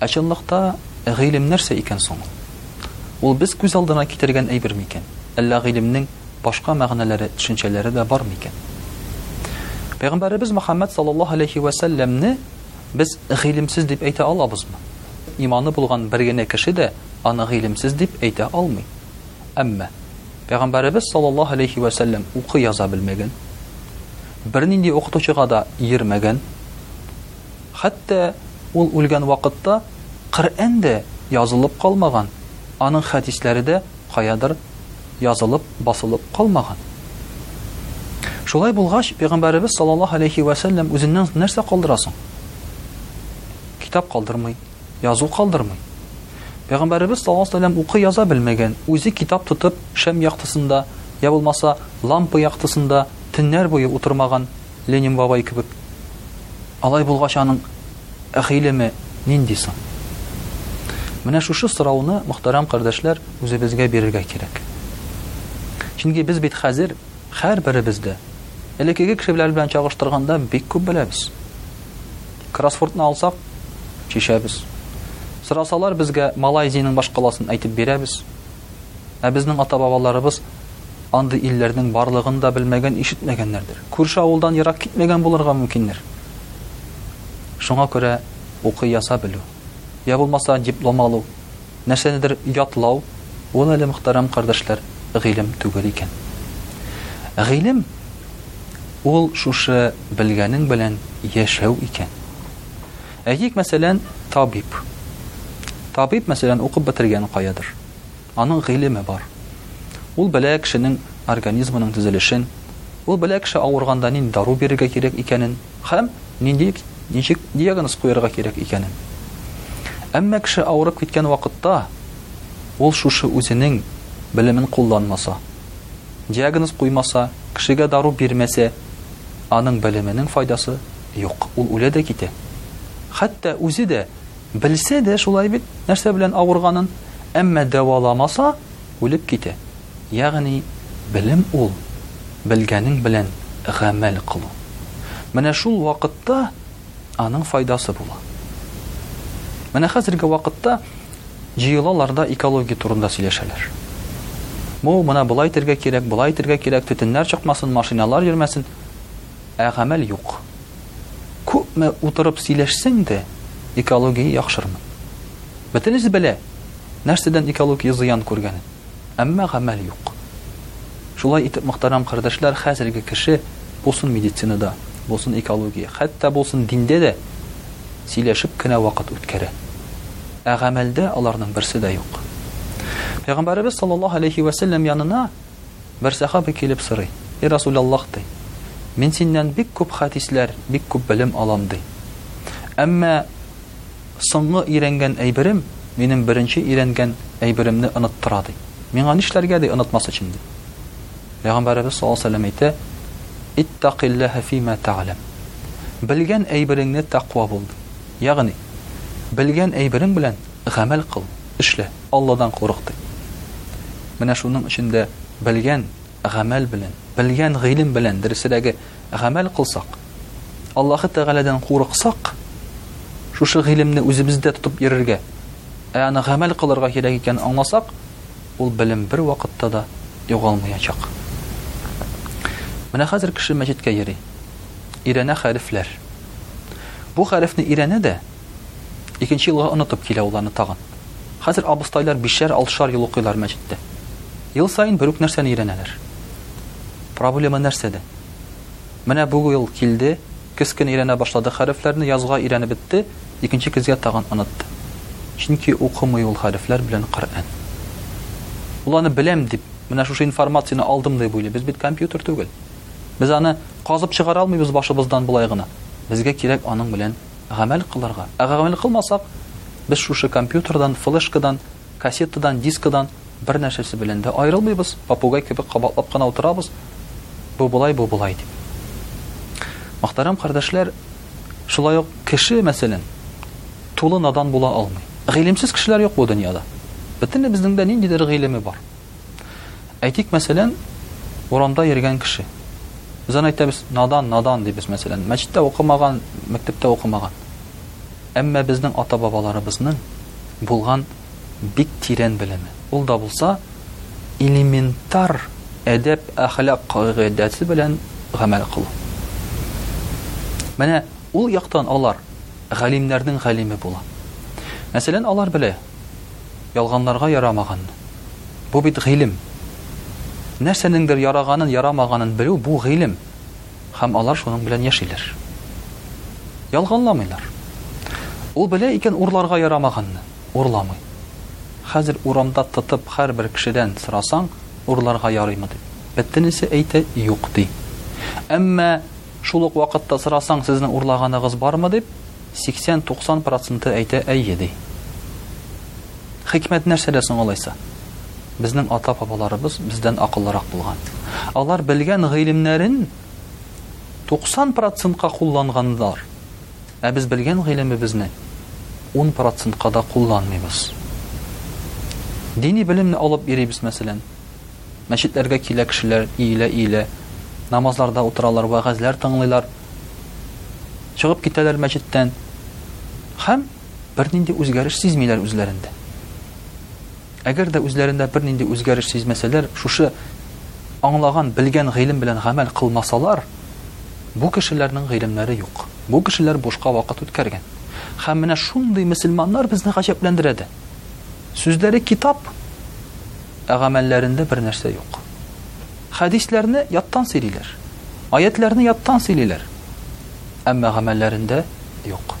Ә чынлыкта гыйлем нәрсә икән соң ул? Ул без күз алдына китергән әйбер микән? Әллә гыйлемнең башка мәгънәләре, төшенчәләре дә бар микән? Пәйгамбәребез Мөхәммәд саллаллаһу алейхи вә сәлләмне без гыйлемсез дип әйтә алабызмы? Иманы булган бер генә кеше дә аны гыйлемсез дип әйтә алмый. Әмма Пәйгамбәребез саллаллаһу алейхи вә сәлләм укый яза белмәгән, бернинди укытучыга да йөрмәгән, Хәтта ул үлгән вакытта Коръән дә язылып калмаган, аның хәдисләре дә каядыр язылып, басылып калмаган. Шулай булгач, пәйгамбәребез саллаллаһу алейһи вә сәлләм үзеннән нәрсә калдыра соң? Китап калдырмый, язу калдырмый. Пәйгамбәребез саллаллаһу алейһи вә сәлләм укый яза белмәгән, үзе китап тотып, шәм яктысында, я булмаса, лампа яктысында төннәр буе утырмаган, Ленин бабай кебек. Алай булгач, аның гыйлеме нинди соң? Менә шушы сорауны, мөхтәрәм кардәшләр, үзебезгә бирергә кирәк. Чөнки без бит хәзер һәрберебез дә элеккеге кешеләр белән чагыштырганда бик күп беләбез. Кроссвордны алсак, чишәбез. Сорасалар безгә Малайзиянең башкаласын әйтеп бирәбез. Ә безнең ата-бабаларыбыз андый илләрнең барлыгын да белмәгән, ишетмәгәннәрдер. Күрше авылдан ерак китмәгән булырга мөмкиннәр. Шуңа күрә укый яза белү, я булмаса диплом алу, нәрсәнедер ятлау, ул әле, мөхтәрәм кардәшләр, гыйлем түгел икән. Гыйлем, ул шушы белгәнең белән яшәү икән. Әйтик, мәсәлән, табиб. Табиб, мәсәлән, укып бетергән каядыр. Аның гыйлеме бар. Ул белә кешенең организмының төзелешен, ул белә кеше авырганда нинди дару бирергә кирәк икәнен һәм нинди ничек диагноз куярга кирәк икәнен. Әмма кеше авырып киткән вакытта ул шушы үзенең белемен кулланмаса, диагноз куймаса, кешегә дару бирмәсә, аның белеменең файдасы Юк, ул үлә дә китә. Хәтта үзе дә белсә дә шулай бит, нәрсә белән авырганын, әмма дәваламаса, үлеп китә. Ягъни белем ул, белгәнең белән гамәл кылу. Менә шул вакытта аның файдасы була. Менә хәзерге вакытта җыелалар да экология турында сөйләшәләр. Бу, менә болай итәргә кирәк, болай итәргә кирәк, төтеннәр чыкмасын, машиналар йөрмәсен. Ә гамәл юк. Күпме утырып сөйләшсәң дә, экология яхшырмый. Бөтенесе белә, нәрсәдән экология зыян күргәнен, әмма гамәл юк. Шулай итеп, мөхтәрәм кардәшләр, хәзерге кеше, булсын медицинада, булсын экология, хәтта булсын диндә дә сөйләшеп кенә вакыт үткәрә. Ә гамәлдә аларның берсе дә юк. Пәйгамбәребез саллаллаһу алейхи вә сәлләм янына Бер сәхабый килеп сорый, И Расуләллаһ, ди, мин синнән бик күп хәдисләр, бик күп белем алам, ди. Әмма соңгы өйрәнгән әйберем минем беренче өйрәнгән әйберемне оныттыра, ди. Миңа нишләргә, ди, онытмас өчен, ди. Пәйгамбәребез саллаллаһу алейһи ва сәлләм әйтә, Иттәкилләһә фима тәгъләм. Белгән әйбереңне тәкъва бул, ди. Ягъни, белгән әйберең белән Гамәл кыл, эшлә, Алладан курык, дип. Менә шуның өчен дә белгән гамәл белән, белгән гыйлем белән, дөресрәге, гамәл кылсак, Аллаһы Тәгаләдән курыксак, шушы гыйлемне үзебездә тотып йөрергә, ә аны гамәл кылырга кирәк икәнен аңласак, ул белем бер вакытта да югалмаячак. Менә хәзер кеше мәчеткә йөри. Өйрәнә хәрефләр. Бу хәрефне өйрәнә дә, Икенче елга онытып килә ул аны тагын. Хәзер абыстайлар бишәр-алтышар ел укыйлар мәчеттә. Ел саен бер үк нәрсәне өйрәнәләр. Проблема нәрсәдә? Менә бу ел килде, көз көне өйрәнә башлады хәрефләрне, язга өйрәнеп бетте, икенче көзгә тагын онытты. Чөнки укымый ул хәрефләр белән Коръән. Ул аны беләм дип, менә шушы информацияне алдым дип уйлый. Без бит компьютер түгел. Без аны казып чыгара алмыйбыз башыбыздан болай гына. Безгә кирәк аның белән гамәл кылырга. Ә гамәл кылмасак, без шушы компьютердан, флешкадан, кассетадан, дискадан бернәрсәсе белән дә аерылмыйбыз, попугай кебек кабатлап кына утырабыз, бу болай, бу болай дип. Мөхтәрәм кардәшләр, шулай ук кеше, мәсәлән, тулы надан була алмый. Гыйлемсез кешеләр юк бу дөньяда. Бөтенебезнең дә ниндидер гыйлеме бар. Әйтик, мәсәлән, урамда йөргән кеше. Без аны әйтәбез, надан, надан дибез, мәсәлән. Мәчеттә укымаган, мәктәптә укымаган. Әмма безнең ата-бабаларыбызның булган бик тирән белеме. Ул да булса, элементар әдәп, әхлак кагыйдәсе белән гамәл кылу. Менә ул яктан алар галимнәрнең галиме була. Мәсәлән, алар белә, ялганларга ярамаган. Бу бит гыйлем. Нәрсәнеңдер яраганын, ярамаганын белү, бу гыйлем. Һәм алар шуның белән яшиләр. Ялганламыйлар. Ул белә икән урларга ярамаганны, урламый. Хәзер урамда тотып һәрбер кешедән сорасаң, урларга ярыймы дип, бөтенесе әйтә, юк ди. Әмма шул ук вакытта сорасаң, сезнең урлаганыгыз бармы дип, 80-90 проценты әйтә әйе, ди. Хикмәт нәрсәдә соң алайса? Безнең ата-бабаларыбыз бездән акыллырак булган. Алар белгән гыйлемнәрен 90 процентка кулланганлар, ә без белгән гыйлемебезне 10 процентка да кулланмыйбыз. Дини белемне алып йөрибез, мәсәлән. Мәчетләргә килә кешеләр, иелә-иелә, намазларда утыралар, вәгазьләр тыңлыйлар. Чыгып китәләр мәчеттән һәм бернинди үзгәреш сизмиләр үзләрендә. Әгәр дә үзләрендә бернинди үзгәреш сизмәсәләр, шушы аңлаган, белгән гыйлем белән гамәл кылмасалар, бу кешеләрнең гыйлемнәре юк. Бу кешеләр бушка вакыт үткәргән. Һәм менә шундый мөселманнар безне гаҗәпләндерә дә. Сүзләре китап, ә гамәлләрендә бер нәрсә юк. Хәдисләрне яттан сөйлиләр. Аятләрне яттан сөйлиләр. Әмма гамәлләрендә юк.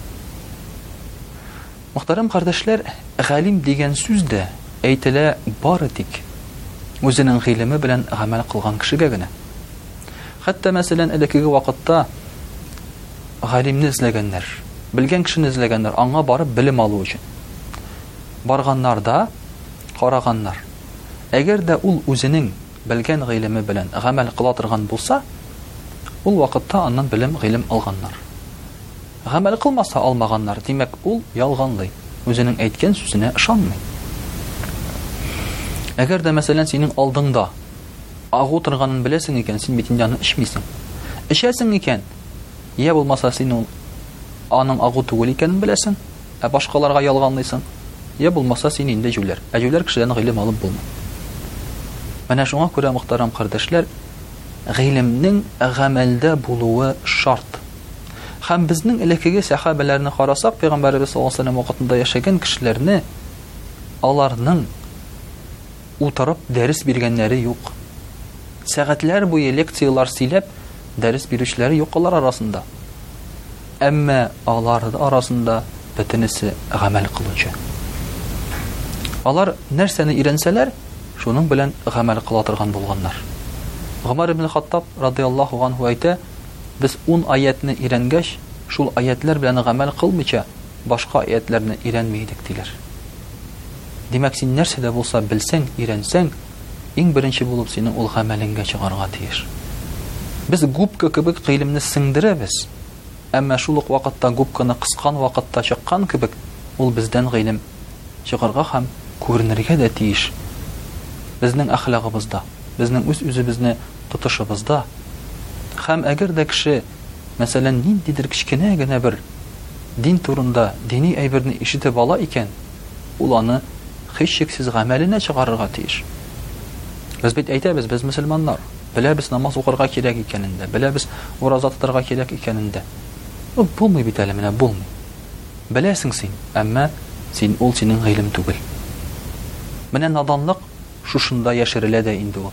Мөхтәрәм кардәшләр, галим дигән сүз дә әйтелә бары тик үзенең гыйлеме белән гамәл кылган кешегә генә. Хәтта мәсәлән, элеккеге вакытта галимне эзләгәннәр, белгән кешене эзләгәннәр, аңа барып белем алу өчен. Барганнар да, караганнар. Әгәр дә ул үзенең белгән гыйлеме белән гамәл кыла торган булса, ул вакытта аннан белем, гыйлем алганнар. Гамәл кылмаса алмаганнар, димәк, ул ялганлый, үзенең әйткән сүзенә ышанмый. Әгәр дә, мәсәлән, синең алдыңда агу торганын беләсең икән, син бит инде аны эчмисең. Эчәсең икән, Йә булмаса син ул аның агу түгел икәнен беләсең, ә башкаларга ялганлыйсың, йә булмаса син инде җүләр, ә җүләр кешедән гыйлем алып булмый. Менә шуңа күрә, мөхтәрәм кардәшләр, гыйлемнең гамәлдә булуы шарт. Һәм безнең элеккеге сәхабәләрне карасак, пәйгамбәребез саллаллаһу алейһи ва сәлләм вакытында яшәгән кешеләрне, аларның утырып дәрес биргәннәре юк. Сәгатьләр буе лекцияләр сөйләп, дәрес бирүчеләр юк алар арасында. Әмма алар арасында бөтенесе гамәл кылучы. Алар нәрсәне өйрәнсәләр, шуның белән гамәл кыла торган булганнар. Гомар ибн Хаттаб радияллаһу анһу әйтә, без 10 аятьне өйрәнгәч, шул аятьләр белән гамәл кылмыйча, башка аятьләрне өйрәнми идек, диләр. Димәк, син нәрсә дә булса белсәң, өйрәнсәң, иң беренче булып синең ул гамәлеңгә чыгарга тиеш. Без губка кебек гыйлемне сеңдерәбез, әмма шул ук вакытта губканы кыскан вакытта чыккан кебек, ул бездән гыйлем чыгарга һәм күренергә дә тиеш. Безнең әхлагыбызда, безнең үз-үзебезне тотышыбызда. Һәм әгәр дә кеше Мәсәлән, ниндидер кечкенә генә бер дин турында дини әйберне ишетеп ала икән, ул аны, һичшиксез, гамәленә чыгарырга тиеш. Без бит әйтәбез, без мөселманнар, беләбез намаз укырга кирәк икәнен дә, беләбез ураза тотарга кирәк икәнен дә. Ну, булмый бит әле, менә булмый. Беләсең син, әмма син, ул синең гыйлем түгел. Менә наданлык шушында яшерелә дә инде ул.